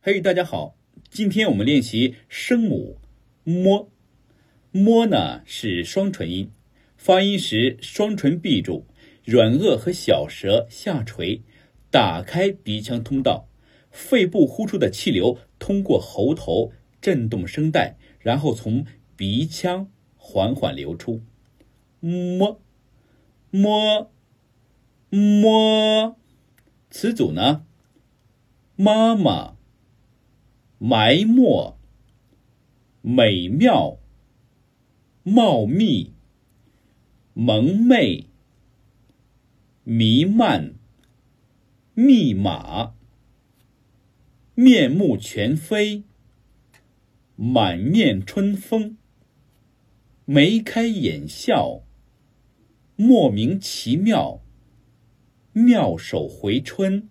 嘿，大家好，今天我们练习声母摸。摸呢是双唇音，发音时双唇闭住，软腭和小舌下垂，打开鼻腔通道，肺部呼出的气流通过喉头震动声带，然后从鼻腔缓缓流出。摸，摸，摸。词组呢？妈妈。埋没、美妙、茂密、蒙昧、弥漫、密码、面目全非、满面春风、眉开眼笑、莫名其妙、妙手回春。